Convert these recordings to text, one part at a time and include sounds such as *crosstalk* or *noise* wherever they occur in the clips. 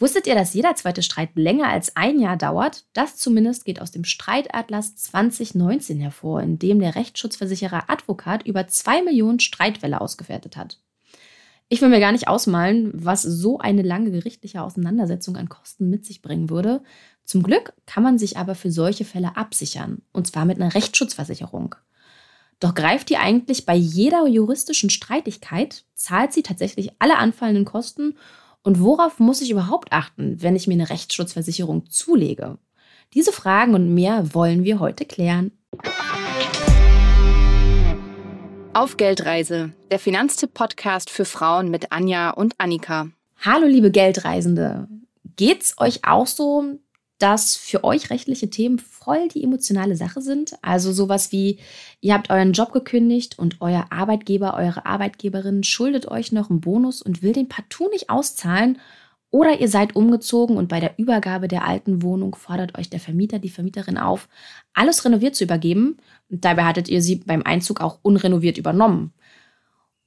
Wusstet ihr, dass jeder zweite Streit länger als ein Jahr dauert? Das zumindest geht aus dem Streitatlas 2019 hervor, in dem der Rechtsschutzversicherer Advokat über zwei Millionen Streitfälle ausgewertet hat. Ich will mir gar nicht ausmalen, was so eine lange gerichtliche Auseinandersetzung an Kosten mit sich bringen würde. Zum Glück kann man sich aber für solche Fälle absichern, und zwar mit einer Rechtsschutzversicherung. Doch greift die eigentlich bei jeder juristischen Streitigkeit? Zahlt sie tatsächlich alle anfallenden Kosten? Und worauf muss ich überhaupt achten, wenn ich mir eine Rechtsschutzversicherung zulege? Diese Fragen und mehr wollen wir heute klären. Auf Geldreise, der Finanztipp-Podcast für Frauen mit Anja und Annika. Hallo, liebe Geldreisende. Geht's euch auch so, dass für euch rechtliche Themen voll die emotionale Sache sind? Also sowas wie, ihr habt euren Job gekündigt und euer Arbeitgeber, eure Arbeitgeberin schuldet euch noch einen Bonus und will den partout nicht auszahlen oder ihr seid umgezogen und bei der Übergabe der alten Wohnung fordert euch der Vermieter, die Vermieterin auf, alles renoviert zu übergeben. Und dabei hattet ihr sie beim Einzug auch unrenoviert übernommen.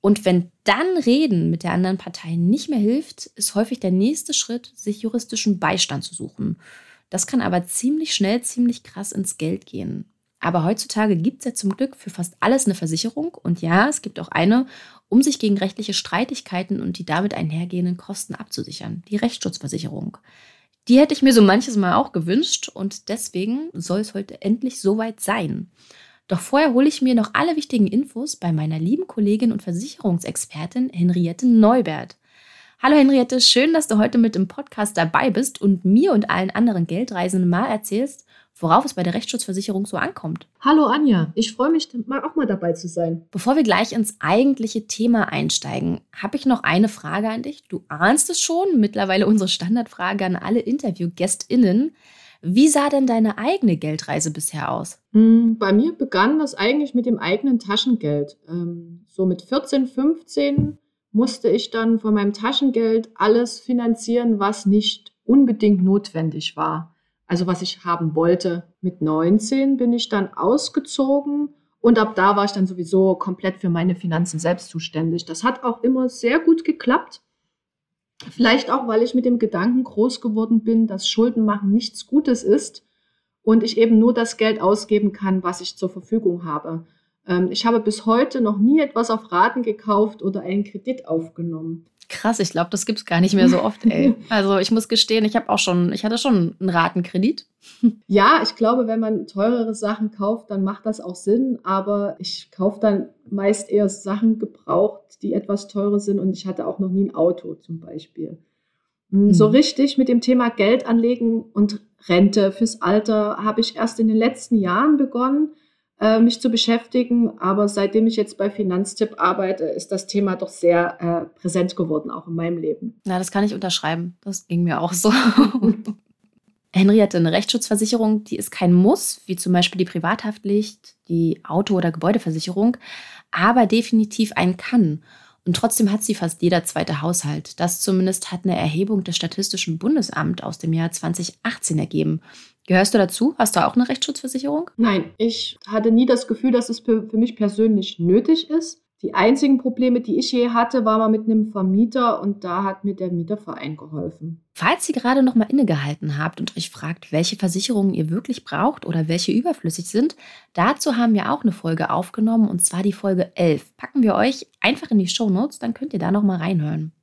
Und wenn dann Reden mit der anderen Partei nicht mehr hilft, ist häufig der nächste Schritt, sich juristischen Beistand zu suchen. Das kann aber ziemlich schnell, ziemlich krass ins Geld gehen. Aber heutzutage gibt es ja zum Glück für fast alles eine Versicherung. Und ja, es gibt auch eine, um sich gegen rechtliche Streitigkeiten und die damit einhergehenden Kosten abzusichern. Die Rechtsschutzversicherung. Die hätte ich mir so manches Mal auch gewünscht und deswegen soll es heute endlich soweit sein. Doch vorher hole ich mir noch alle wichtigen Infos bei meiner lieben Kollegin und Versicherungsexpertin Henriette Neubert. Hallo Henriette, schön, dass du heute mit im Podcast dabei bist und mir und allen anderen Geldreisenden mal erzählst, worauf es bei der Rechtsschutzversicherung so ankommt. Hallo Anja, ich freue mich mal auch mal dabei zu sein. Bevor wir gleich ins eigentliche Thema einsteigen, habe ich noch eine Frage an dich. Du ahnst es schon, mittlerweile unsere Standardfrage an alle Interviewgästinnen. Wie sah denn deine eigene Geldreise bisher aus? Hm, bei mir begann das eigentlich mit dem eigenen Taschengeld. Ähm, so mit 14, 15 musste ich dann von meinem Taschengeld alles finanzieren, was nicht unbedingt notwendig war also was ich haben wollte. Mit 19 bin ich dann ausgezogen und ab da war ich dann sowieso komplett für meine Finanzen selbst zuständig. Das hat auch immer sehr gut geklappt. Vielleicht auch, weil ich mit dem Gedanken groß geworden bin, dass Schulden machen nichts Gutes ist und ich eben nur das Geld ausgeben kann, was ich zur Verfügung habe. Ähm, ich habe bis heute noch nie etwas auf Raten gekauft oder einen Kredit aufgenommen. Krass, ich glaube, das gibt es gar nicht mehr so oft, ey. *laughs* Also ich muss gestehen, ich habe auch schon, ich hatte schon einen Ratenkredit. *laughs* Ja, ich glaube, wenn man teurere Sachen kauft, dann macht das auch Sinn. Aber ich kaufe dann meist eher Sachen gebraucht, die etwas teurer sind. Und ich hatte auch noch nie ein Auto zum Beispiel. Mhm. So richtig mit dem Thema Geld anlegen und Rente fürs Alter habe ich erst in den letzten Jahren begonnen äh, mich zu beschäftigen. Aber seitdem ich jetzt bei Finanztipp arbeite, ist das Thema doch sehr äh, präsent geworden, auch in meinem Leben. Ja, das kann ich unterschreiben. Das ging mir auch so. *laughs* Henriette, eine Rechtsschutzversicherung, die ist kein Muss, wie zum Beispiel die Privathaftpflicht, die Auto- oder Gebäudeversicherung, aber definitiv ein Kann. Und trotzdem hat sie fast jeder zweite Haushalt. Das zumindest hat eine Erhebung des Statistischen Bundesamts aus dem Jahr 2018 ergeben. Gehörst du dazu? Hast du auch eine Rechtsschutzversicherung? Nein, ich hatte nie das Gefühl, dass es für, mich persönlich nötig ist. Die einzigen Probleme, die ich je hatte, war mal mit einem Vermieter und da hat mir der Mieterverein geholfen. Falls ihr gerade noch mal innegehalten habt und euch fragt, welche Versicherungen ihr wirklich braucht oder welche überflüssig sind, dazu haben wir auch eine Folge aufgenommen und zwar die Folge 11. Packen wir euch einfach in die Show Notes, dann könnt ihr da noch mal reinhören.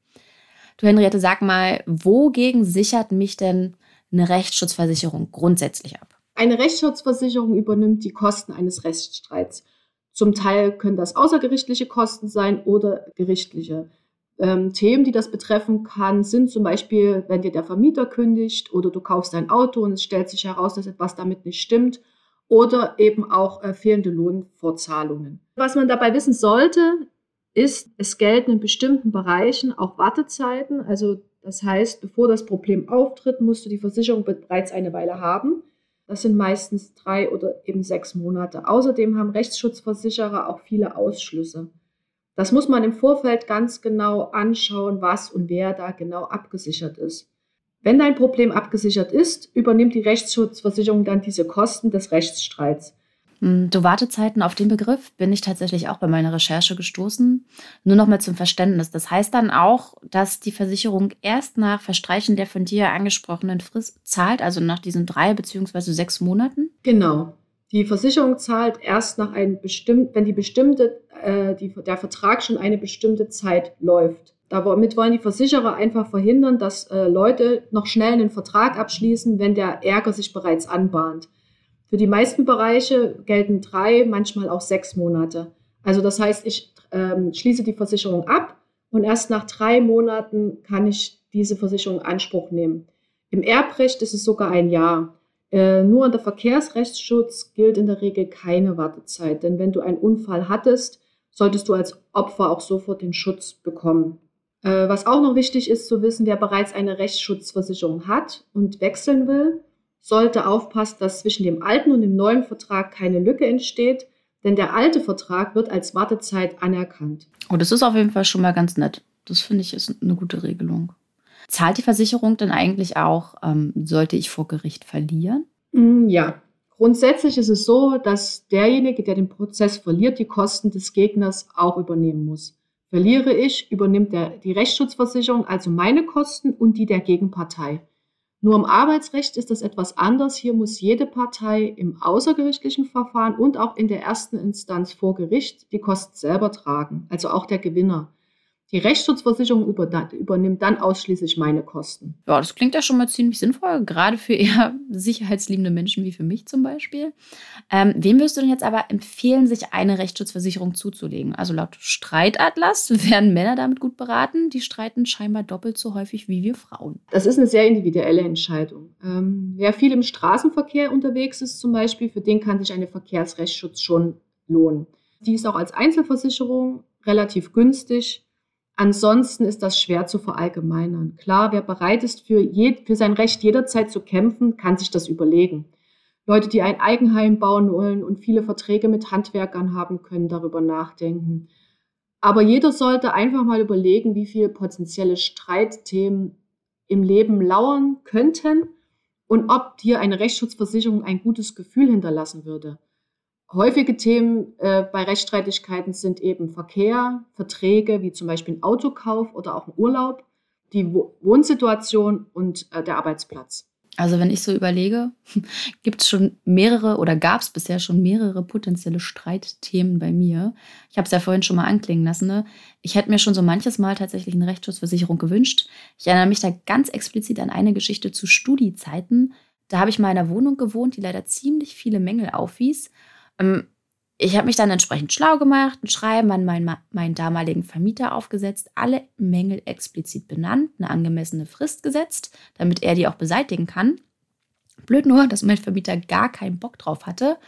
Du Henriette, sag mal, wogegen sichert mich denn eine Rechtsschutzversicherung grundsätzlich ab? Eine Rechtsschutzversicherung übernimmt die Kosten eines Rechtsstreits. Zum Teil können das außergerichtliche Kosten sein oder gerichtliche. Ähm, Themen, die das betreffen kann, sind zum Beispiel, wenn dir der Vermieter kündigt oder du kaufst ein Auto und es stellt sich heraus, dass etwas damit nicht stimmt oder eben auch äh, fehlende Lohnfortzahlungen. Was man dabei wissen sollte, ist, es gelten in bestimmten Bereichen auch Wartezeiten. Also das heißt, bevor das Problem auftritt, musst du die Versicherung bereits eine Weile haben. Das sind meistens drei oder eben sechs Monate. Außerdem haben Rechtsschutzversicherer auch viele Ausschlüsse. Das muss man im Vorfeld ganz genau anschauen, was und wer da genau abgesichert ist. Wenn dein Problem abgesichert ist, übernimmt die Rechtsschutzversicherung dann diese Kosten des Rechtsstreits. Hm, du Wartezeiten auf den Begriff bin ich tatsächlich auch bei meiner Recherche gestoßen. Nur noch mal zum Verständnis. Das heißt dann auch, dass die Versicherung erst nach Verstreichen der von dir angesprochenen Frist zahlt, also nach diesen drei beziehungsweise sechs Monaten? Genau. Die Versicherung zahlt erst nach einem bestimmten, wenn die bestimmte, äh, die, der Vertrag schon eine bestimmte Zeit läuft. Damit wollen die Versicherer einfach verhindern, dass äh, Leute noch schnell einen Vertrag abschließen, wenn der Ärger sich bereits anbahnt. Für die meisten Bereiche gelten drei, manchmal auch sechs Monate. Also das heißt, ich ähm, schließe die Versicherung ab und erst nach drei Monaten kann ich diese Versicherung in Anspruch nehmen. Im Erbrecht ist es sogar ein Jahr. Äh, nur unter Verkehrsrechtsschutz gilt in der Regel keine Wartezeit, denn wenn du einen Unfall hattest, solltest du als Opfer auch sofort den Schutz bekommen. Äh, was auch noch wichtig ist zu wissen, wer bereits eine Rechtsschutzversicherung hat und wechseln will, sollte aufpassen, dass zwischen dem alten und dem neuen Vertrag keine Lücke entsteht, denn der alte Vertrag wird als Wartezeit anerkannt. Oh, das ist auf jeden Fall schon mal ganz nett. Das finde ich ist eine gute Regelung. Zahlt die Versicherung denn eigentlich auch, ähm, sollte ich vor Gericht verlieren? Mm, ja, grundsätzlich ist es so, dass derjenige, der den Prozess verliert, die Kosten des Gegners auch übernehmen muss. Verliere ich, übernimmt der, die Rechtsschutzversicherung also meine Kosten und die der Gegenpartei. Nur im Arbeitsrecht ist das etwas anders. Hier muss jede Partei im außergerichtlichen Verfahren und auch in der ersten Instanz vor Gericht die Kosten selber tragen, also auch der Gewinner. Die Rechtsschutzversicherung übernimmt dann ausschließlich meine Kosten. Ja, das klingt ja schon mal ziemlich sinnvoll, gerade für eher *laughs* sicherheitsliebende Menschen wie für mich zum Beispiel. Ähm, wem würdest du denn jetzt aber empfehlen, sich eine Rechtsschutzversicherung zuzulegen? Also laut Streitatlas werden Männer damit gut beraten. Die streiten scheinbar doppelt so häufig wie wir Frauen. Das ist eine sehr individuelle Entscheidung. Ähm, wer viel im Straßenverkehr unterwegs ist zum Beispiel, für den kann sich eine Verkehrsrechtsschutz schon lohnen. Die ist auch als Einzelversicherung relativ günstig Ansonsten ist das schwer zu verallgemeinern. Klar, wer bereit ist, für, je, für sein Recht jederzeit zu kämpfen, kann sich das überlegen. Leute, die ein Eigenheim bauen wollen und viele Verträge mit Handwerkern haben, können darüber nachdenken. Aber jeder sollte einfach mal überlegen, wie viele potenzielle Streitthemen im Leben lauern könnten und ob dir eine Rechtsschutzversicherung ein gutes Gefühl hinterlassen würde. Häufige Themen äh, bei Rechtsstreitigkeiten sind eben Verkehr, Verträge wie zum Beispiel ein Autokauf oder auch ein Urlaub, die Wohnsituation und äh, der Arbeitsplatz. Also wenn ich so überlege, *laughs* gibt es schon mehrere oder gab es bisher schon mehrere potenzielle Streitthemen bei mir. Ich habe es ja vorhin schon mal anklingen lassen. Ne? Ich hätte mir schon so manches Mal tatsächlich eine Rechtsschutzversicherung gewünscht. Ich erinnere mich da ganz explizit an eine Geschichte zu Studiezeiten. Da habe ich mal in einer Wohnung gewohnt, die leider ziemlich viele Mängel aufwies. Ähm, ich habe mich dann entsprechend schlau gemacht, ein Schreiben an meinen, meinen damaligen Vermieter aufgesetzt, alle Mängel explizit benannt, eine angemessene Frist gesetzt, damit er die auch beseitigen kann. Blöd nur, dass mein Vermieter gar keinen Bock drauf hatte.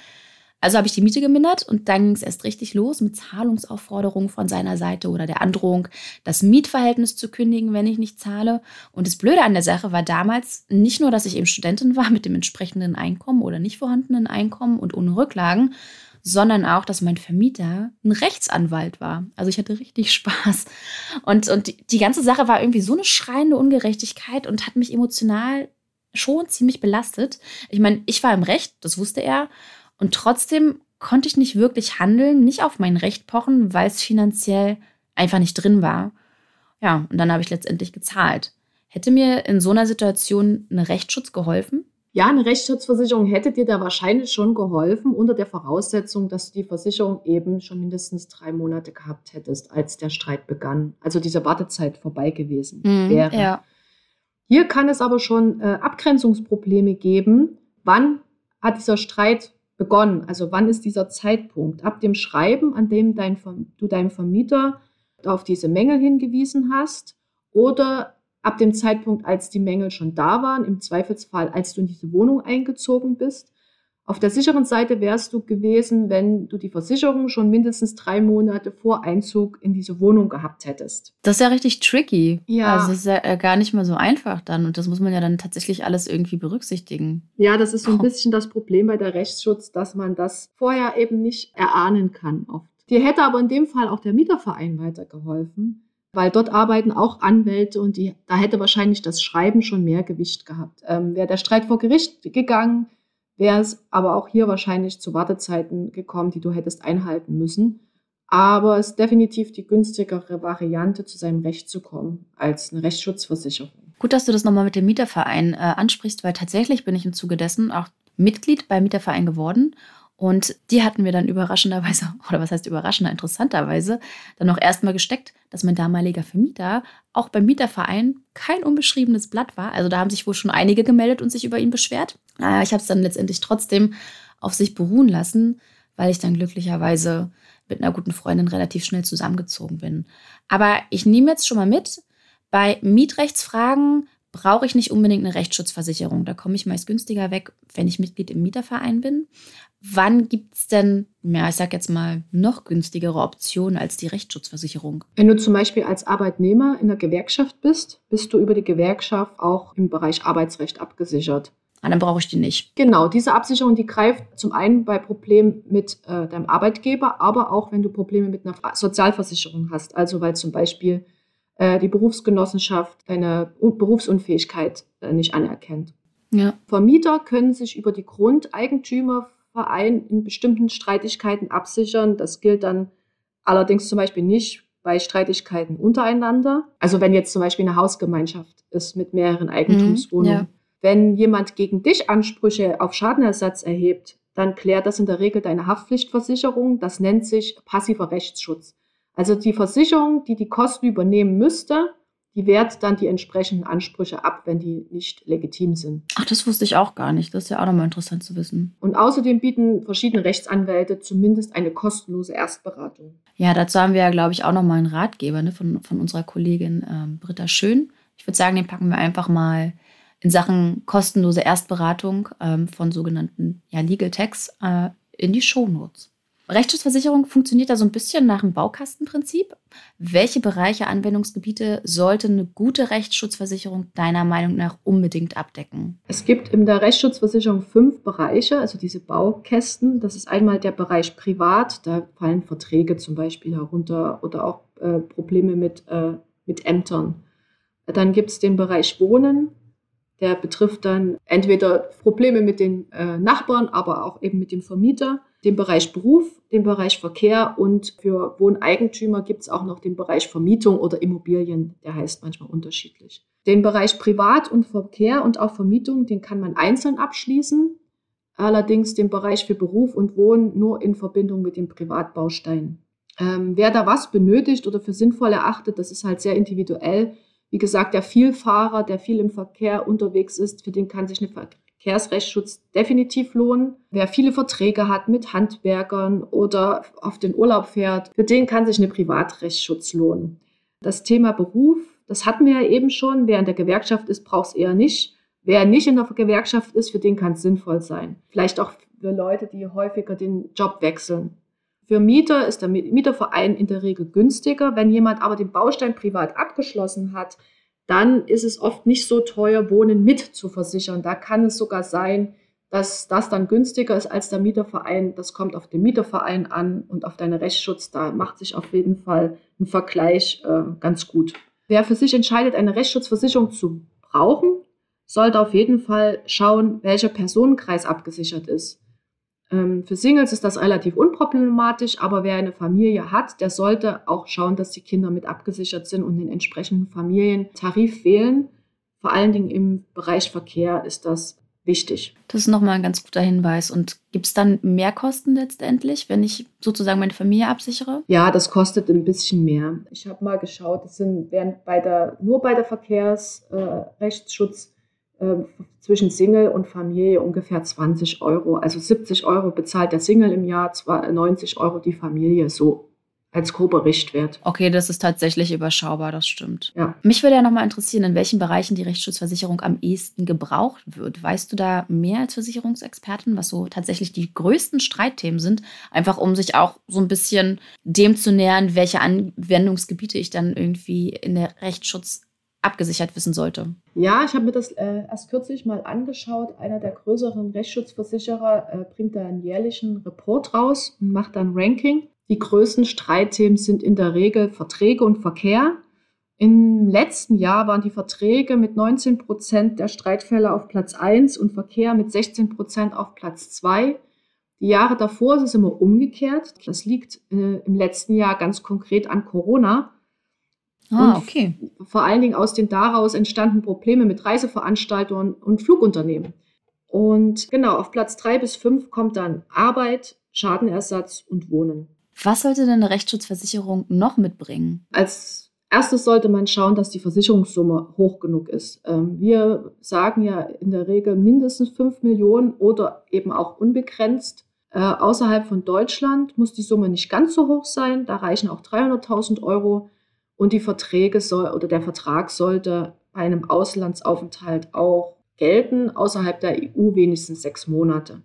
Also habe ich die Miete gemindert und dann ging es erst richtig los mit Zahlungsaufforderungen von seiner Seite oder der Androhung, das Mietverhältnis zu kündigen, wenn ich nicht zahle. Und das Blöde an der Sache war damals nicht nur, dass ich eben Studentin war mit dem entsprechenden Einkommen oder nicht vorhandenen Einkommen und ohne Rücklagen, sondern auch, dass mein Vermieter ein Rechtsanwalt war. Also ich hatte richtig Spaß. Und, und die, die ganze Sache war irgendwie so eine schreiende Ungerechtigkeit und hat mich emotional schon ziemlich belastet. Ich meine, ich war im Recht, das wusste er. Und trotzdem konnte ich nicht wirklich handeln, nicht auf mein Recht pochen, weil es finanziell einfach nicht drin war. Ja, und dann habe ich letztendlich gezahlt. Hätte mir in so einer Situation eine Rechtsschutz geholfen? Ja, eine Rechtsschutzversicherung hätte dir da wahrscheinlich schon geholfen, unter der Voraussetzung, dass du die Versicherung eben schon mindestens drei Monate gehabt hättest, als der Streit begann. Also diese Wartezeit vorbei gewesen mhm, wäre. Ja. Hier kann es aber schon äh, Abgrenzungsprobleme geben. Wann hat dieser Streit begonnen? Also wann ist dieser Zeitpunkt? Ab dem Schreiben, an dem dein, du deinem Vermieter auf diese Mängel hingewiesen hast oder ab dem Zeitpunkt, als die Mängel schon da waren, im Zweifelsfall, als du in diese Wohnung eingezogen bist. Auf der sicheren Seite wärst du gewesen, wenn du die Versicherung schon mindestens drei Monate vor Einzug in diese Wohnung gehabt hättest. Das ist ja richtig tricky. Ja. Also das ist ja äh, gar nicht mal so einfach dann. Und das muss man ja dann tatsächlich alles irgendwie berücksichtigen. Ja, das ist so ein bisschen das Problem bei der Rechtsschutz, dass man das vorher eben nicht erahnen kann oft. Dir hätte aber in dem Fall auch der Mieterverein weitergeholfen, weil dort arbeiten auch Anwälte und die, da hätte wahrscheinlich das Schreiben schon mehr Gewicht gehabt. Ähm, Wäre der Streit vor Gericht gegangen, wäre es aber auch hier wahrscheinlich zu Wartezeiten gekommen, die du hättest einhalten müssen. Aber es ist definitiv die günstigere Variante, zu seinem Recht zu kommen, als eine Rechtsschutzversicherung. Gut, dass du das nochmal mit dem Mieterverein äh, ansprichst, weil tatsächlich bin ich im Zuge dessen auch Mitglied beim Mieterverein geworden. Und die hatten wir dann überraschenderweise, *laughs* oder was heißt überraschender, interessanterweise, dann auch erstmal gesteckt, dass mein damaliger Vermieter auch beim Mieterverein kein unbeschriebenes Blatt war. Also da haben sich wohl schon einige gemeldet und sich über ihn beschwert. Äh, ich habe es dann letztendlich trotzdem auf sich beruhen lassen, weil ich dann glücklicherweise mit einer guten Freundin relativ schnell zusammengezogen bin. Aber ich nehme jetzt schon mal mit, bei Mietrechtsfragen brauche ich nicht unbedingt eine Rechtsschutzversicherung. Da komme ich meist günstiger weg, wenn ich Mitglied im Mieterverein bin. Wann gibt es denn, ja, ich sage jetzt mal, noch günstigere Optionen als die Rechtsschutzversicherung? Wenn du zum Beispiel als Arbeitnehmer in der Gewerkschaft bist, bist du über die Gewerkschaft auch im Bereich Arbeitsrecht abgesichert. Ah, dann brauche ich die nicht. Genau, diese Absicherung, die greift zum einen bei Problemen mit äh, deinem Arbeitgeber, aber auch wenn du Probleme mit einer Sozialversicherung hast. Also weil zum Beispiel äh, die Berufsgenossenschaft deine Berufsunfähigkeit äh, nicht anerkennt. Ja. Vermieter können sich über die Grundeigentümerverein in bestimmten Streitigkeiten absichern. Das gilt dann allerdings zum Beispiel nicht bei Streitigkeiten untereinander. Also wenn jetzt zum Beispiel eine Hausgemeinschaft ist mit mehreren mhm, Eigentumswohnungen. Ja. Wenn jemand gegen dich Ansprüche auf Schadenersatz erhebt, dann klärt das in der Regel deine Haftpflichtversicherung. Das nennt sich passiver Rechtsschutz. Also die Versicherung, die die Kosten übernehmen müsste, die wehrt dann die entsprechenden Ansprüche ab, wenn die nicht legitim sind. Ach, das wusste ich auch gar nicht. Das ist ja auch nochmal interessant zu wissen. Und außerdem bieten verschiedene Rechtsanwälte zumindest eine kostenlose Erstberatung. Ja, dazu haben wir ja, glaube ich, auch nochmal einen Ratgeber ne, von, von unserer Kollegin ähm, Britta Schön. Ich würde sagen, den packen wir einfach mal in Sachen kostenlose Erstberatung ähm, von sogenannten ja, Legal Tax äh, in die Shownotes. Rechtsschutzversicherung funktioniert da so ein bisschen nach dem Baukastenprinzip. Welche Bereiche, Anwendungsgebiete sollte eine gute Rechtsschutzversicherung deiner Meinung nach unbedingt abdecken? Es gibt in der Rechtsschutzversicherung fünf Bereiche, also diese Baukästen. Das ist einmal der Bereich Privat, da fallen Verträge zum Beispiel herunter oder auch äh, Probleme mit, äh, mit Ämtern. Dann gibt es den Bereich Wohnen, der betrifft dann entweder Probleme mit den äh, Nachbarn, aber auch eben mit dem Vermieter, den Bereich Beruf, den Bereich Verkehr und für Wohneigentümer gibt es auch noch den Bereich Vermietung oder Immobilien, der heißt manchmal unterschiedlich. Den Bereich Privat und Verkehr und auch Vermietung, den kann man einzeln abschließen. Allerdings den Bereich für Beruf und Wohnen nur in Verbindung mit dem Privatbaustein. Ähm, wer da was benötigt oder für sinnvoll erachtet, das ist halt sehr individuell. Wie gesagt, der Vielfahrer, der viel im Verkehr unterwegs ist, für den kann sich eine Verkehrsrechtsschutz definitiv lohnen. Wer viele Verträge hat mit Handwerkern oder auf den Urlaub fährt, für den kann sich eine Privatrechtsschutz lohnen. Das Thema Beruf, das hatten wir ja eben schon. Wer in der Gewerkschaft ist, braucht es eher nicht. Wer nicht in der Gewerkschaft ist, für den kann es sinnvoll sein. Vielleicht auch für Leute, die häufiger den Job wechseln. Für Mieter ist der Mieterverein in der Regel günstiger. Wenn jemand aber den Baustein privat abgeschlossen hat, dann ist es oft nicht so teuer, Wohnen mit zu versichern. Da kann es sogar sein, dass das dann günstiger ist als der Mieterverein. Das kommt auf den Mieterverein an und auf deinen Rechtsschutz. Da macht sich auf jeden Fall ein Vergleich äh, ganz gut. Wer für sich entscheidet, eine Rechtsschutzversicherung zu brauchen, sollte auf jeden Fall schauen, welcher Personenkreis abgesichert ist. Ähm, für Singles ist das relativ unproblematisch, aber wer eine Familie hat, der sollte auch schauen, dass die Kinder mit abgesichert sind und den entsprechenden Familientarif wählen. Vor allen Dingen im Bereich Verkehr ist das wichtig. Das ist nochmal ein ganz guter Hinweis. Und gibt es dann Mehrkosten letztendlich, wenn ich sozusagen meine Familie absichere? Ja, das kostet ein bisschen mehr. Ich habe mal geschaut, das sind während bei der, nur bei der Verkehrsrechtsschutz ähm, zwischen Single und Familie ungefähr 20 Euro. Also 70 Euro bezahlt der Single im Jahr, 90 Euro die Familie, so als grober Richtwert. Okay, das ist tatsächlich überschaubar, das stimmt. Ja. Mich würde ja nochmal interessieren, in welchen Bereichen die Rechtsschutzversicherung am ehesten gebraucht wird. Weißt du da mehr als Versicherungsexpertin, was so tatsächlich die größten Streitthemen sind? Einfach um sich auch so ein bisschen dem zu nähern, welche Anwendungsgebiete ich dann irgendwie in der Rechtsschutz abgesichert wissen sollte. Ja, ich habe mir das äh, erst kürzlich mal angeschaut. Einer der größeren Rechtsschutzversicherer äh, bringt da einen jährlichen Report raus und macht dann Ranking. Die größten Streitthemen sind in der Regel Verträge und Verkehr. Im letzten Jahr waren die Verträge mit 19 Prozent der Streitfälle auf Platz 1 und Verkehr mit 16 Prozent auf Platz 2. Die Jahre davor ist es immer umgekehrt. Das liegt äh, im letzten Jahr ganz konkret an Corona. Ah, okay. Vor allen Dingen aus den daraus entstandenen Problemen mit Reiseveranstaltern und Flugunternehmen. Und genau, auf Platz 3 bis 5 kommt dann Arbeit, Schadenersatz und Wohnen. Was sollte denn eine Rechtsschutzversicherung noch mitbringen? Als erstes sollte man schauen, dass die Versicherungssumme hoch genug ist. Ähm, wir sagen ja in der Regel mindestens 5 Millionen oder eben auch unbegrenzt. Äh, außerhalb von Deutschland muss die Summe nicht ganz so hoch sein. Da reichen auch 300.000 Euro. Und die Verträge soll, oder der Vertrag sollte bei einem Auslandsaufenthalt auch gelten, außerhalb der EU wenigstens sechs Monate.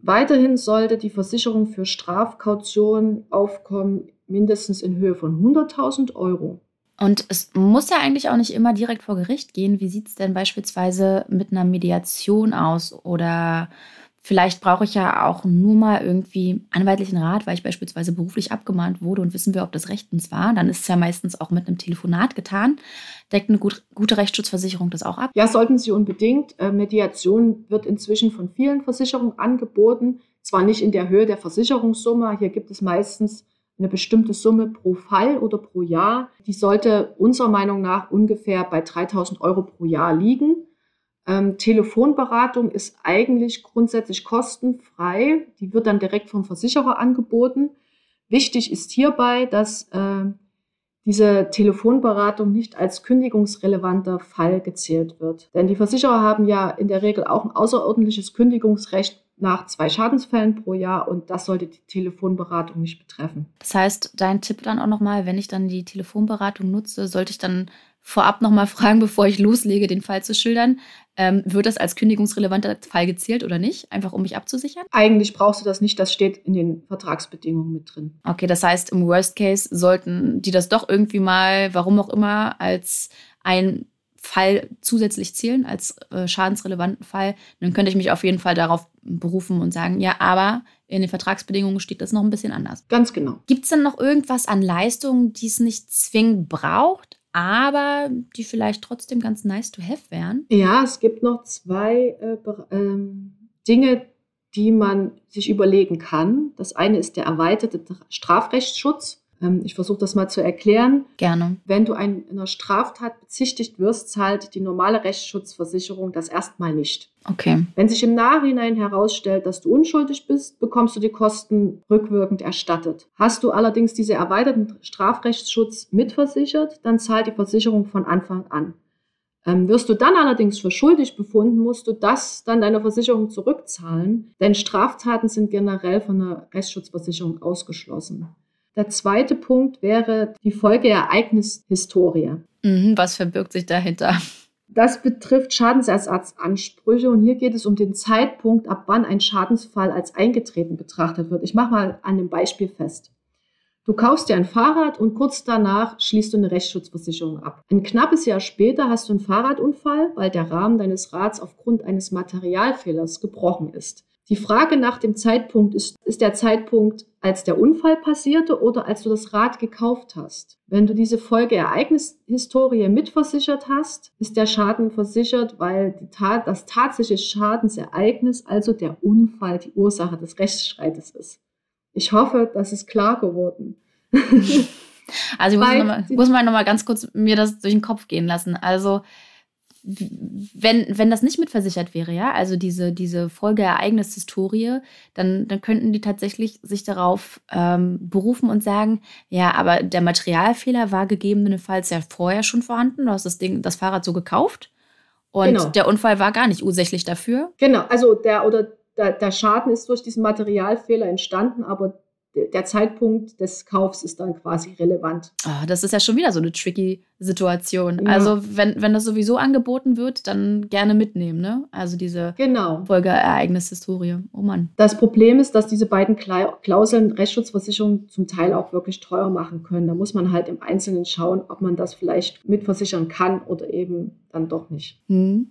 Weiterhin sollte die Versicherung für Strafkaution aufkommen, mindestens in Höhe von 100.000 Euro. Und es muss ja eigentlich auch nicht immer direkt vor Gericht gehen. Wie sieht es denn beispielsweise mit einer Mediation aus oder Vielleicht brauche ich ja auch nur mal irgendwie anwaltlichen Rat, weil ich beispielsweise beruflich abgemahnt wurde und wissen wir, ob das rechtens war. Dann ist es ja meistens auch mit einem Telefonat getan. Deckt eine gut, gute Rechtsschutzversicherung das auch ab? Ja, sollten Sie unbedingt. Äh, Mediation wird inzwischen von vielen Versicherungen angeboten. Zwar nicht in der Höhe der Versicherungssumme. Hier gibt es meistens eine bestimmte Summe pro Fall oder pro Jahr. Die sollte unserer Meinung nach ungefähr bei 3000 Euro pro Jahr liegen. Ähm, Telefonberatung ist eigentlich grundsätzlich kostenfrei. Die wird dann direkt vom Versicherer angeboten. Wichtig ist hierbei, dass äh, diese Telefonberatung nicht als kündigungsrelevanter Fall gezählt wird. Denn die Versicherer haben ja in der Regel auch ein außerordentliches Kündigungsrecht nach zwei Schadensfällen pro Jahr und das sollte die Telefonberatung nicht betreffen. Das heißt, dein Tipp dann auch nochmal, wenn ich dann die Telefonberatung nutze, sollte ich dann vorab nochmal fragen, bevor ich loslege, den Fall zu schildern. Ähm, wird das als kündigungsrelevanter Fall gezählt oder nicht? Einfach um mich abzusichern? Eigentlich brauchst du das nicht, das steht in den Vertragsbedingungen mit drin. Okay, das heißt, im Worst Case sollten die das doch irgendwie mal, warum auch immer, als ein Fall zusätzlich zählen, als äh, schadensrelevanten Fall. Dann könnte ich mich auf jeden Fall darauf berufen und sagen, ja, aber in den Vertragsbedingungen steht das noch ein bisschen anders. Ganz genau. Gibt es denn noch irgendwas an Leistungen, die es nicht zwingend braucht, aber die vielleicht trotzdem ganz nice to have wären? Ja, es gibt noch zwei äh, ähm, Dinge, die man sich überlegen kann. Das eine ist der erweiterte Strafrechtsschutz. Ähm, ich versuche das mal zu erklären. Gerne. Wenn du ein, einer Straftat bezichtigt wirst, zahlt die normale Rechtsschutzversicherung das erstmal nicht. Okay. Wenn sich im Nachhinein herausstellt, dass du unschuldig bist, bekommst du die Kosten rückwirkend erstattet. Hast du allerdings diese erweiterten Strafrechtsschutz mitversichert, dann zahlt die Versicherung von Anfang an. Ähm, wirst du dann allerdings für schuldig befunden, musst du das dann deiner Versicherung zurückzahlen, denn Straftaten sind generell von der Rechtsschutzversicherung ausgeschlossen. Der zweite Punkt wäre die Folgeereignishistorie. Mhm, was verbirgt sich dahinter? Das betrifft Schadensersatzansprüche und hier geht es um den Zeitpunkt, ab wann ein Schadensfall als eingetreten betrachtet wird. Ich mache mal an dem Beispiel fest. Du kaufst dir ein Fahrrad und kurz danach schließt du eine Rechtsschutzversicherung ab. Ein knappes Jahr später hast du einen Fahrradunfall, weil der Rahmen deines Rads aufgrund eines Materialfehlers gebrochen ist. Die Frage nach dem Zeitpunkt ist, ist der Zeitpunkt, als der Unfall passierte oder als du das Rad gekauft hast. Wenn du diese Folgeereignishistorie mitversichert hast, ist der Schaden versichert, weil die Tat, das tatsächliche Schadensereignis, also der Unfall, die Ursache des Rechtsstreites ist. Ich hoffe, das ist klar geworden. *laughs* Also ich muss, noch mal, muss mal noch mal ganz kurz mir das durch den Kopf gehen lassen. Also wenn, wenn das nicht mitversichert wäre, ja, also diese, diese Folgeereignishistorie, dann, dann könnten die tatsächlich sich darauf ähm, berufen und sagen, ja, aber der Materialfehler war gegebenenfalls ja vorher schon vorhanden. Du hast das Ding, das Fahrrad so gekauft und genau. der Unfall war gar nicht ursächlich dafür. Genau, also der oder der, der Schaden ist durch diesen Materialfehler entstanden, aber der Zeitpunkt des Kaufs ist dann quasi relevant. Oh, das ist ja schon wieder so eine tricky Situation. Ja. Also wenn, wenn das sowieso angeboten wird, dann gerne mitnehmen, ne? Also diese genau. Folgeereignishistorie. Oh Mann. Das Problem ist, dass diese beiden Klauseln Rechtsschutzversicherung zum Teil auch wirklich teuer machen können. Da muss man halt im Einzelnen schauen, ob man das vielleicht mitversichern kann oder eben dann doch nicht. Hm.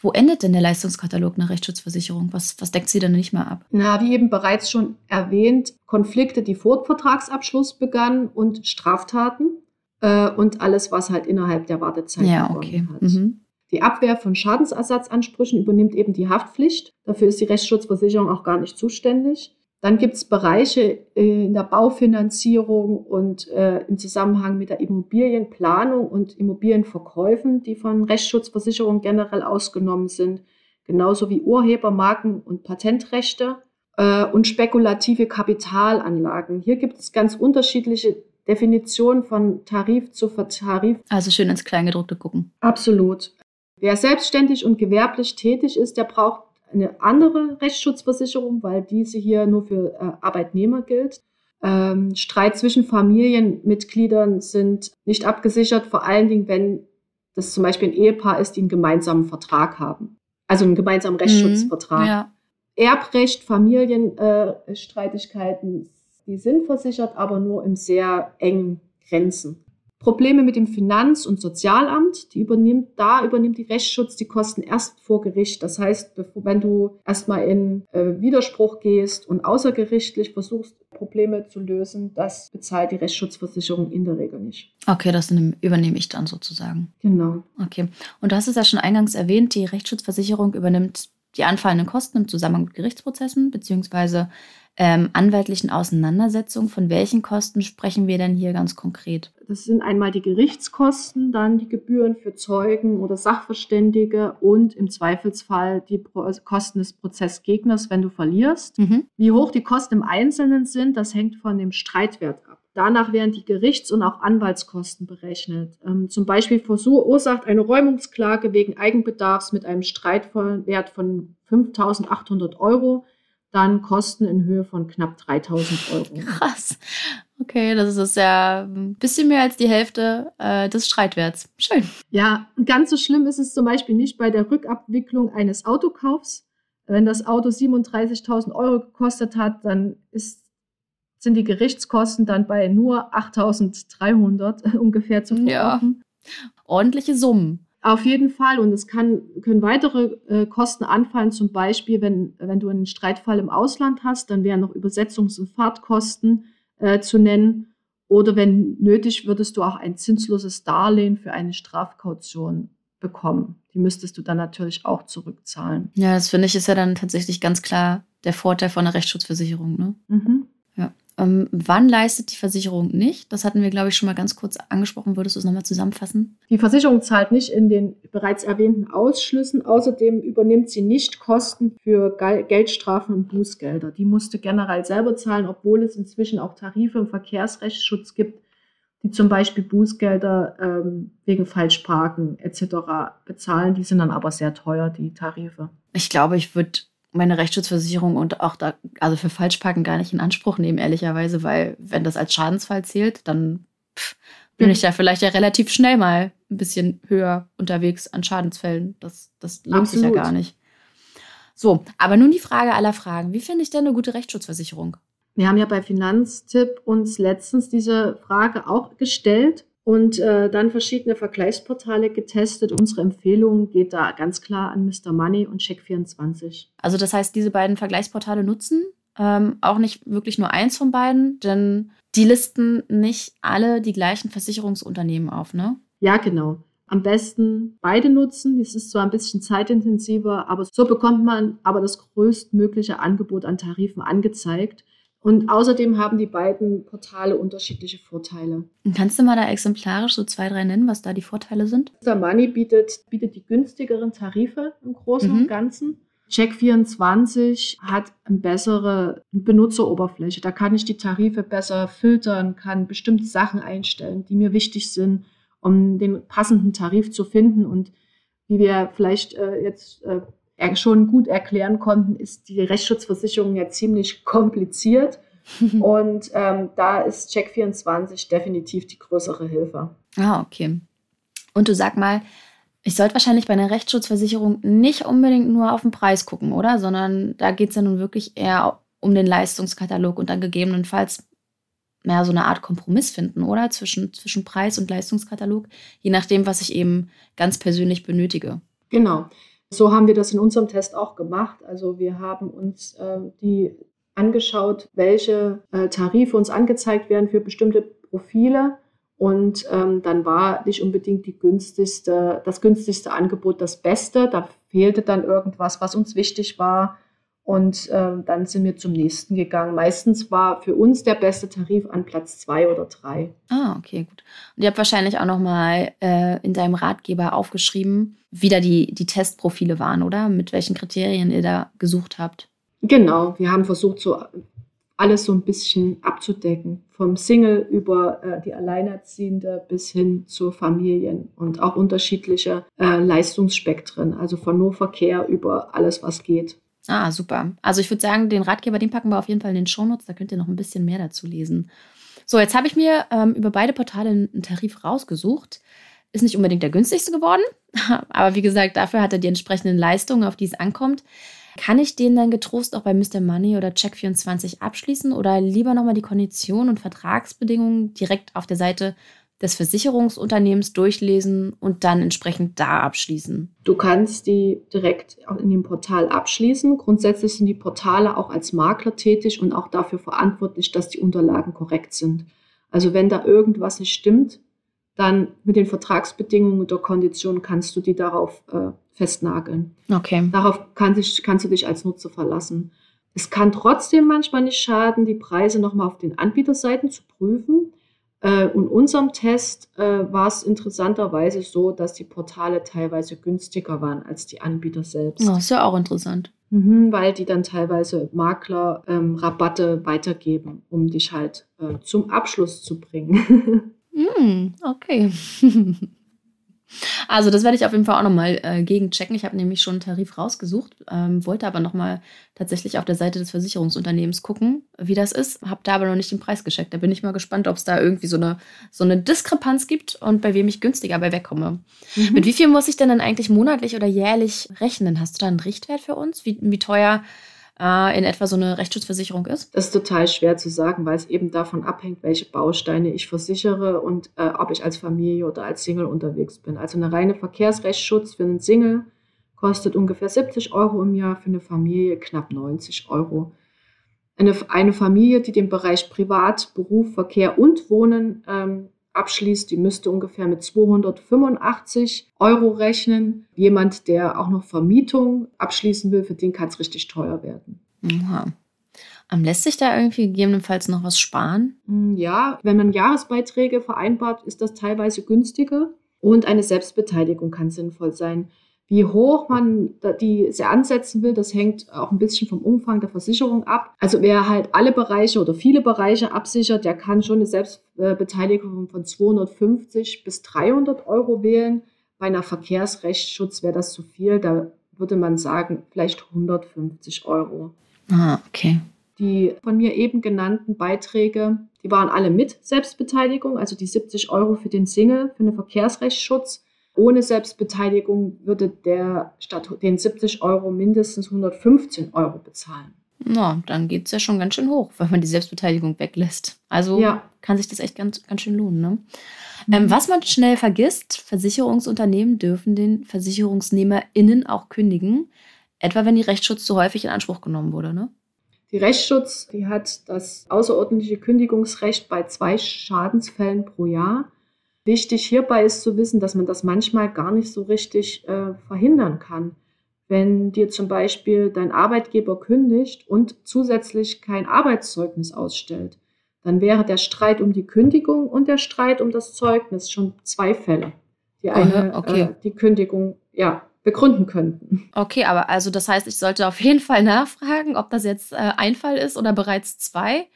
Wo endet denn der Leistungskatalog einer Rechtsschutzversicherung? Was, was deckt sie denn nicht mehr ab? Na, wie eben bereits schon erwähnt, Konflikte, die vor Vertragsabschluss begannen und Straftaten. Äh, und alles, was halt innerhalb der Wartezeit ja, okay. hat. Mhm. Die Abwehr von Schadensersatzansprüchen übernimmt eben die Haftpflicht. Dafür ist die Rechtsschutzversicherung auch gar nicht zuständig. Dann gibt es Bereiche äh, in der Baufinanzierung und äh, im Zusammenhang mit der Immobilienplanung und Immobilienverkäufen, die von Rechtsschutzversicherungen generell ausgenommen sind, genauso wie Urheber, Marken und Patentrechte äh, und spekulative Kapitalanlagen. Hier gibt es ganz unterschiedliche Definitionen von Tarif zu Tarif. Also schön ins Kleingedruckte gucken. Absolut. Wer selbstständig und gewerblich tätig ist, der braucht eine andere Rechtsschutzversicherung, weil diese hier nur für äh, Arbeitnehmer gilt. Ähm, Streit zwischen Familienmitgliedern sind nicht abgesichert, vor allen Dingen, wenn das zum Beispiel ein Ehepaar ist, die einen gemeinsamen Vertrag haben. Also einen gemeinsamen mhm. Rechtsschutzvertrag. Mhm, ja. Erbrecht, Familienstreitigkeiten, äh, die sind versichert, aber nur im sehr engen Grenzen. Probleme mit dem Finanz- und Sozialamt, die übernimmt, da übernimmt die Rechtsschutz die Kosten erst vor Gericht. Das heißt, bevor, wenn du erstmal in äh, Widerspruch gehst und außergerichtlich versuchst, Probleme zu lösen, das bezahlt die Rechtsschutzversicherung in der Regel nicht. Okay, das übernehme ich dann sozusagen. Genau. Okay. Und du hast es ja schon eingangs erwähnt, die Rechtsschutzversicherung übernimmt die anfallenden Kosten im Zusammenhang mit Gerichtsprozessen beziehungsweise ähm, anwaltlichen Auseinandersetzungen. Von welchen Kosten sprechen wir denn hier ganz konkret? Das sind einmal die Gerichtskosten, dann die Gebühren für Zeugen oder Sachverständige und im Zweifelsfall die Kosten des Prozessgegners, wenn du verlierst. Mhm. Wie hoch die Kosten im Einzelnen sind, das hängt von dem Streitwert ab. Danach werden die Gerichts- und auch Anwaltskosten berechnet. Ähm, zum Beispiel verursacht eine Räumungsklage wegen Eigenbedarfs mit einem Streitwert von 5.800 Euro dann Kosten in Höhe von knapp 3000 Euro. Krass. Okay, das ist ja ein bisschen mehr als die Hälfte äh, des Streitwerts. Schön. Ja, ganz so schlimm ist es zum Beispiel nicht bei der Rückabwicklung eines Autokaufs. Wenn das Auto 37.000 Euro gekostet hat, dann ist, sind die Gerichtskosten dann bei nur 8.300 *laughs* ungefähr zu verkaufen. Ja. Ordentliche Summen. Auf jeden Fall. Und es kann, können weitere äh, Kosten anfallen, zum Beispiel, wenn, wenn du einen Streitfall im Ausland hast, dann wären noch Übersetzungs- und Fahrtkosten äh, zu nennen. Oder wenn nötig, würdest du auch ein zinsloses Darlehen für eine Strafkaution bekommen. Die müsstest du dann natürlich auch zurückzahlen. Ja, das finde ich ist ja dann tatsächlich ganz klar der Vorteil von einer Rechtsschutzversicherung. Ne? Mhm. Ähm, wann leistet die Versicherung nicht? Das hatten wir, glaube ich, schon mal ganz kurz angesprochen. Würdest du es nochmal zusammenfassen? Die Versicherung zahlt nicht in den bereits erwähnten Ausschlüssen. Außerdem übernimmt sie nicht Kosten für Geldstrafen und Bußgelder. Die musste generell selber zahlen, obwohl es inzwischen auch Tarife im Verkehrsrechtsschutz gibt, die zum Beispiel Bußgelder ähm, wegen Falschparken etc. bezahlen. Die sind dann aber sehr teuer, die Tarife. Ich glaube, ich würde meine Rechtsschutzversicherung und auch da, also für Falschparken gar nicht in Anspruch nehmen, ehrlicherweise, weil wenn das als Schadensfall zählt, dann pff, bin mhm. ich da vielleicht ja relativ schnell mal ein bisschen höher unterwegs an Schadensfällen. Das, das lohnt sich ja gar nicht. So, aber nun die Frage aller Fragen. Wie finde ich denn eine gute Rechtsschutzversicherung? Wir haben ja bei Finanztipp uns letztens diese Frage auch gestellt und äh, dann verschiedene Vergleichsportale getestet. Unsere Empfehlung geht da ganz klar an Mr. Money und Check24. Also das heißt, diese beiden Vergleichsportale nutzen ähm, auch nicht wirklich nur eins von beiden, denn die listen nicht alle die gleichen Versicherungsunternehmen auf, ne? Ja, genau. Am besten beide nutzen. Das ist zwar ein bisschen zeitintensiver, aber so bekommt man aber das größtmögliche Angebot an Tarifen angezeigt. Und außerdem haben die beiden Portale unterschiedliche Vorteile. Kannst du mal da exemplarisch so zwei, drei nennen, was da die Vorteile sind? Money bietet, bietet die günstigeren Tarife im Großen mhm. und Ganzen. Check24 hat eine bessere Benutzeroberfläche. Da kann ich die Tarife besser filtern, kann bestimmte Sachen einstellen, die mir wichtig sind, um den passenden Tarif zu finden. Und wie wir vielleicht äh, jetzt äh, schon gut erklären konnten, ist die Rechtsschutzversicherung ja ziemlich kompliziert. *laughs* Und ähm, da ist Check24 definitiv die größere Hilfe. Ah, okay. Und du sag mal, ich sollte wahrscheinlich bei einer Rechtsschutzversicherung nicht unbedingt nur auf den Preis gucken, oder? Sondern da geht es ja nun wirklich eher um den Leistungskatalog und dann gegebenenfalls mehr so eine Art Kompromiss finden, oder? Zwischen, zwischen Preis und Leistungskatalog, je nachdem, was ich eben ganz persönlich benötige. Genau. So haben wir das in unserem Test auch gemacht. Also wir haben uns äh, die angeschaut, welche äh, Tarife uns angezeigt werden für bestimmte Profile Und ähm, dann war nicht unbedingt die günstigste, das günstigste Angebot das Beste. Da fehlte dann irgendwas, was uns wichtig war. Und äh, dann sind wir zum nächsten gegangen. Meistens war für uns der beste Tarif an Platz zwei oder drei. Ah, okay, gut. Und ihr habt wahrscheinlich auch nochmal äh, in deinem Ratgeber aufgeschrieben, wie da die, die Testprofile waren, oder? Mit welchen Kriterien ihr da gesucht habt. Genau, wir haben versucht, so alles so ein bisschen abzudecken. Vom Single über äh, die Alleinerziehende bis hin zu Familien und auch unterschiedliche äh, Leistungsspektren, also von nur Verkehr über alles, was geht. Ah, super. Also ich würde sagen, den Ratgeber, den packen wir auf jeden Fall in den Shownotes, da könnt ihr noch ein bisschen mehr dazu lesen. So, jetzt habe ich mir ähm, über beide Portale einen Tarif rausgesucht. Ist nicht unbedingt der günstigste geworden, *laughs* aber wie gesagt, dafür hat er die entsprechenden Leistungen, auf die es ankommt. Kann ich den dann getrost auch bei Mr. Money oder Check24 abschließen oder lieber nochmal die Konditionen und Vertragsbedingungen direkt auf der Seite des Versicherungsunternehmens durchlesen und dann entsprechend da abschließen? Du kannst die direkt in dem Portal abschließen. Grundsätzlich sind die Portale auch als Makler tätig und auch dafür verantwortlich, dass die Unterlagen korrekt sind. Also wenn da irgendwas nicht stimmt, dann mit den Vertragsbedingungen oder Konditionen kannst du die darauf äh, festnageln. Okay. Darauf kann sich, kannst du dich als Nutzer verlassen. Es kann trotzdem manchmal nicht schaden, die Preise nochmal auf den Anbieterseiten zu prüfen. Äh, in unserem Test äh, war es interessanterweise so, dass die Portale teilweise günstiger waren als die Anbieter selbst. Das ist ja auch interessant. Mhm, weil die dann teilweise Makler ähm, Rabatte weitergeben, um dich halt äh, zum Abschluss zu bringen. mm, *laughs* okay. *laughs* Also das werde ich auf jeden Fall auch nochmal äh, gegenchecken. Ich habe nämlich schon einen Tarif rausgesucht, ähm, wollte aber nochmal tatsächlich auf der Seite des Versicherungsunternehmens gucken, wie das ist. Habe da aber noch nicht den Preis gecheckt. Da bin ich mal gespannt, ob es da irgendwie so eine, so eine Diskrepanz gibt und bei wem ich günstiger bei wegkomme. Mhm. Mit wie viel muss ich denn dann eigentlich monatlich oder jährlich rechnen? Hast du da einen Richtwert für uns? Wie, wie teuer äh, in etwa so eine Rechtsschutzversicherung ist? Das ist total schwer zu sagen, weil es eben davon abhängt, welche Bausteine ich versichere und äh, ob ich als Familie oder als Single unterwegs bin. Also eine reine Verkehrsrechtsschutz für einen Single kostet ungefähr 70 Euro im Jahr, für eine Familie knapp 90 Euro. Eine, eine Familie, die den Bereich Privat, Beruf, Verkehr und Wohnen ähm, abschließt, die müsste ungefähr mit 285 Euro rechnen. Jemand, der auch noch Vermietung abschließen will, für den kann es richtig teuer werden. Aha. Ähm, lässt sich da irgendwie gegebenenfalls noch was sparen? Hm, ja, wenn man Jahresbeiträge vereinbart, ist das teilweise günstiger. Und eine Selbstbeteiligung kann sinnvoll sein. Wie hoch man diese ansetzen will, das hängt auch ein bisschen vom Umfang der Versicherung ab. Also wer halt alle Bereiche oder viele Bereiche absichert, der kann schon eine Selbstbeteiligung von 250 bis 300 Euro wählen. Bei einer Verkehrsrechtsschutz wäre das zu viel. Da würde man sagen, vielleicht 150 Euro. Ah, okay. Die von mir eben genannten Beiträge, die waren alle mit Selbstbeteiligung, also die 70 Euro für den Single, für einen Verkehrsrechtsschutz ohne Selbstbeteiligung würde der statt den 70 Euro mindestens 115 Euro bezahlen. Na, dann geht es ja schon ganz schön hoch, wenn man die Selbstbeteiligung weglässt. Also ja. kann sich das echt ganz, ganz schön lohnen. Ne? Mhm. Ähm, was man schnell vergisst, Versicherungsunternehmen dürfen den VersicherungsnehmerInnen auch kündigen, etwa wenn die Rechtsschutz zu häufig in Anspruch genommen wurde. Ne? Die Rechtsschutz, die hat das außerordentliche Kündigungsrecht bei zwei Schadensfällen pro Jahr. Wichtig hierbei ist zu wissen, dass man das manchmal gar nicht so richtig äh, verhindern kann. Wenn dir zum Beispiel dein Arbeitgeber kündigt und zusätzlich kein Arbeitszeugnis ausstellt, dann wäre der Streit um die Kündigung und der Streit um das Zeugnis schon zwei Fälle, die eine okay. äh, die Kündigung ja begründen könnten. Okay, aber also das heißt, ich sollte auf jeden Fall nachfragen, ob das jetzt äh, ein Fall ist oder bereits zwei.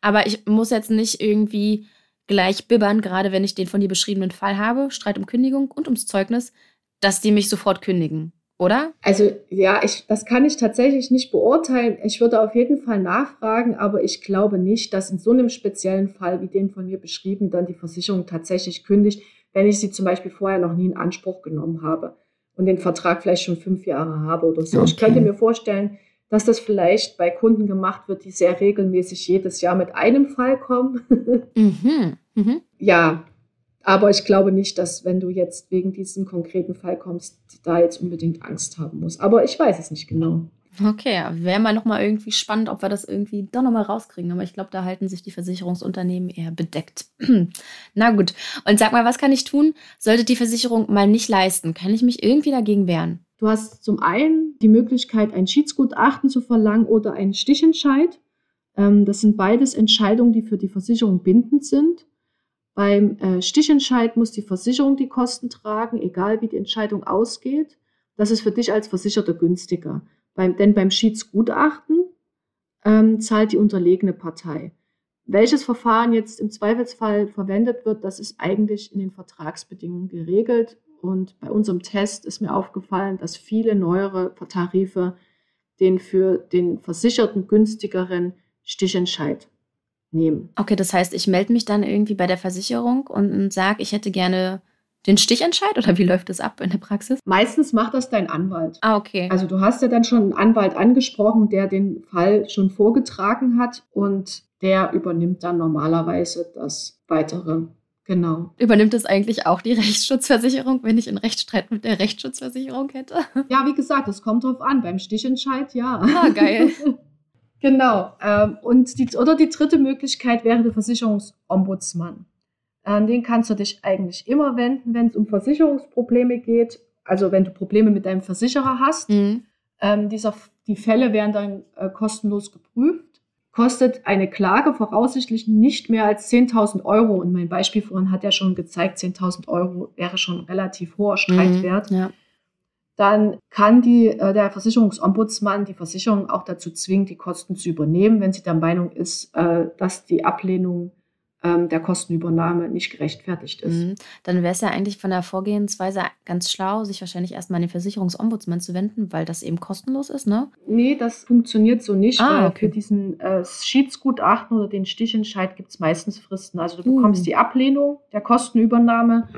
Aber ich muss jetzt nicht irgendwie gleich bibbern, gerade wenn ich den von dir beschriebenen Fall habe, Streit um Kündigung und ums Zeugnis, dass die mich sofort kündigen, oder? Also ja, ich, das kann ich tatsächlich nicht beurteilen. Ich würde auf jeden Fall nachfragen, aber ich glaube nicht, dass in so einem speziellen Fall wie den von mir beschrieben dann die Versicherung tatsächlich kündigt, wenn ich sie zum Beispiel vorher noch nie in Anspruch genommen habe und den Vertrag vielleicht schon fünf Jahre habe oder so. Okay. Ich könnte mir vorstellen, dass das vielleicht bei Kunden gemacht wird, die sehr regelmäßig jedes Jahr mit einem Fall kommen. *laughs* mhm. Mhm. Ja, aber ich glaube nicht, dass wenn du jetzt wegen diesem konkreten Fall kommst, da jetzt unbedingt Angst haben musst. Aber ich weiß es nicht genau. Okay, wäre mal nochmal irgendwie spannend, ob wir das irgendwie doch nochmal rauskriegen. Aber ich glaube, da halten sich die Versicherungsunternehmen eher bedeckt. *clears throat* Na gut. Und sag mal, was kann ich tun? Sollte die Versicherung mal nicht leisten? Kann ich mich irgendwie dagegen wehren? Du hast zum einen die Möglichkeit, ein Schiedsgutachten zu verlangen oder einen Stichentscheid. Ähm, das sind beides Entscheidungen, die für die Versicherung bindend sind. Beim äh, Stichentscheid muss die Versicherung die Kosten tragen, egal wie die Entscheidung ausgeht. Das ist für dich als Versicherter günstiger. Denn beim Schiedsgutachten ähm, zahlt die unterlegene Partei. Welches Verfahren jetzt im Zweifelsfall verwendet wird, das ist eigentlich in den Vertragsbedingungen geregelt. Und bei unserem Test ist mir aufgefallen, dass viele neuere Tarife den für den Versicherten günstigeren Stichentscheid nehmen. Okay, das heißt, ich melde mich dann irgendwie bei der Versicherung und sage, ich hätte gerne den Stichentscheid oder wie läuft das ab in der Praxis? Meistens macht das dein Anwalt. Ah, okay. Also du hast ja dann schon einen Anwalt angesprochen, der den Fall schon vorgetragen hat und der übernimmt dann normalerweise das weitere. Genau. Übernimmt es eigentlich auch die *laughs* Rechtsschutzversicherung, wenn ich einen Rechtsstreit mit der Rechtsschutzversicherung hätte? *laughs* Ja, wie gesagt, das kommt drauf an. Beim Stichentscheid ja. Ah, geil. *laughs* genau. Ähm, und die, oder die dritte Möglichkeit wäre der Versicherungsombudsmann. An den kannst du dich eigentlich immer wenden, wenn es um Versicherungsprobleme geht. Also wenn du Probleme mit deinem Versicherer hast. Mhm. Ähm, dieser, die Fälle werden dann äh, kostenlos geprüft. Kostet eine Klage voraussichtlich nicht mehr als 10.000 Euro. Und mein Beispiel vorhin hat ja schon gezeigt, 10.000 Euro wäre schon ein relativ hoher Streitwert. Mhm, ja. Dann kann die, äh, der Versicherungsombudsmann die Versicherung auch dazu zwingen, die Kosten zu übernehmen, wenn sie der Meinung ist, äh, dass die Ablehnung der Kostenübernahme nicht gerechtfertigt ist. Mhm. Dann wäre es ja eigentlich von der Vorgehensweise ganz schlau, sich wahrscheinlich erstmal an den Versicherungsombudsmann zu wenden, weil das eben kostenlos ist, ne? Nee, das funktioniert so nicht, ah, okay. für diesen äh, Schiedsgutachten oder den Stichentscheid gibt es meistens Fristen. Also du bekommst mhm. die Ablehnung der Kostenübernahme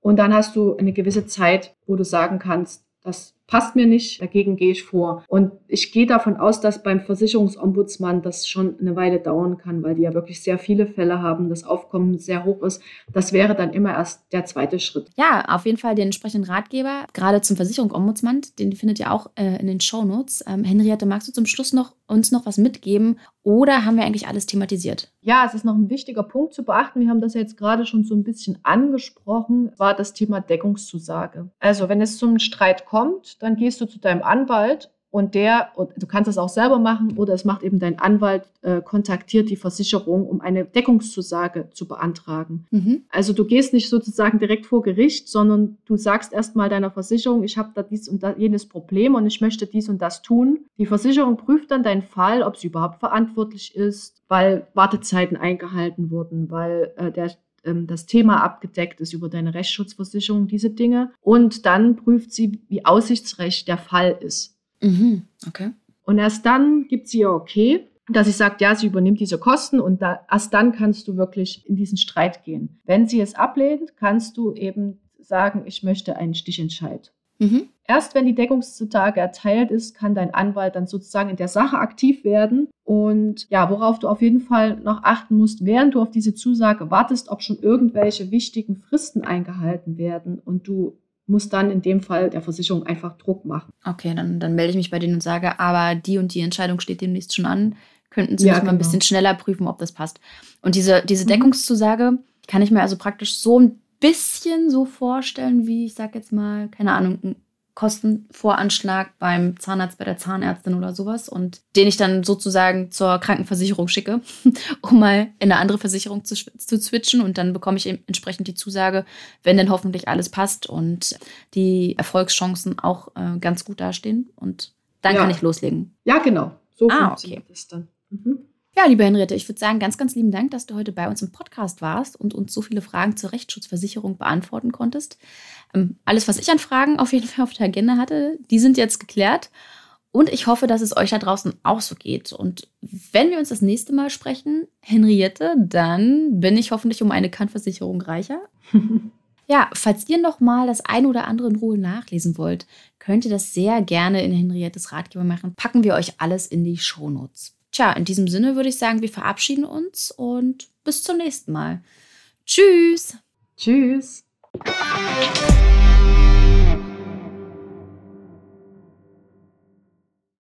und dann hast du eine gewisse Zeit, wo du sagen kannst, das passt mir nicht, dagegen gehe ich vor. Und ich gehe davon aus, dass beim Versicherungsombudsmann das schon eine Weile dauern kann, weil die ja wirklich sehr viele Fälle haben, das Aufkommen sehr hoch ist. Das wäre dann immer erst der zweite Schritt. Ja, auf jeden Fall den entsprechenden Ratgeber, gerade zum Versicherungsombudsmann, den findet ihr auch äh, in den Shownotes. Ähm, Henriette, magst du zum Schluss noch uns noch was mitgeben oder haben wir eigentlich alles thematisiert? Ja, es ist noch ein wichtiger Punkt zu beachten. Wir haben das ja jetzt gerade schon so ein bisschen angesprochen, war das Thema Deckungszusage. Also, wenn es zum Streit kommt, dann gehst du zu deinem Anwalt und der, und du kannst das auch selber machen oder es macht eben dein Anwalt, äh, kontaktiert die Versicherung, um eine Deckungszusage zu beantragen. Mhm. Also du gehst nicht sozusagen direkt vor Gericht, sondern du sagst erstmal deiner Versicherung, ich habe da dies und da, jenes Problem und ich möchte dies und das tun. Die Versicherung prüft dann deinen Fall, ob sie überhaupt verantwortlich ist, weil Wartezeiten eingehalten wurden, weil äh, der ähm, das Thema abgedeckt ist über deine Rechtsschutzversicherung, diese Dinge. Und dann prüft sie, wie aussichtsrecht der Fall ist. Mhm. Okay. Und erst dann gibt sie ihr okay, dass sie sagt, ja, sie übernimmt diese Kosten und da, erst dann kannst du wirklich in diesen Streit gehen. Wenn sie es ablehnt, kannst du eben sagen, ich möchte einen Stichentscheid. Mhm. Erst wenn die Deckungszusage erteilt ist, kann dein Anwalt dann sozusagen in der Sache aktiv werden. Und ja, worauf du auf jeden Fall noch achten musst, während du auf diese Zusage wartest, ob schon irgendwelche wichtigen Fristen eingehalten werden und du musst dann in dem Fall der Versicherung einfach Druck machen. Okay, dann, dann melde ich mich bei denen und sage, aber die und die Entscheidung steht demnächst schon an. Könnten Sie ja, genau. mal ein genau. bisschen schneller prüfen, ob das passt. Und diese, diese mhm. Deckungszusage kann ich mir also praktisch so ein bisschen so vorstellen, wie ich sag jetzt mal, keine Ahnung, ein Kostenvoranschlag beim Zahnarzt, bei der Zahnärztin oder sowas und den ich dann sozusagen zur Krankenversicherung schicke, *laughs* um mal in eine andere Versicherung zu, zu switchen und dann bekomme ich entsprechend die Zusage, wenn denn hoffentlich alles passt und die Erfolgschancen auch äh, ganz gut dastehen und dann ja. kann ich loslegen. Ja, genau. So ah, funktioniert okay. das dann. Mhm. Ja, liebe Henriette, ich würde sagen, ganz, ganz lieben Dank, dass du heute bei uns im Podcast warst und uns so viele Fragen zur Rechtsschutzversicherung beantworten konntest. Ähm, alles, was ich an Fragen auf jeden Fall auf der Agenda hatte, die sind jetzt geklärt. Und ich hoffe, dass es euch da draußen auch so geht. Und wenn wir uns das nächste Mal sprechen, Henriette, dann bin ich hoffentlich um eine Kannversicherung reicher. *laughs* ja, falls ihr noch mal das ein oder andere in Ruhe nachlesen wollt, könnt ihr das sehr gerne in Henriettes Ratgeber machen. Packen wir euch alles in die Shownotes. Tja, in diesem Sinne würde ich sagen, wir verabschieden uns und bis zum nächsten Mal. Tschüss. Tschüss.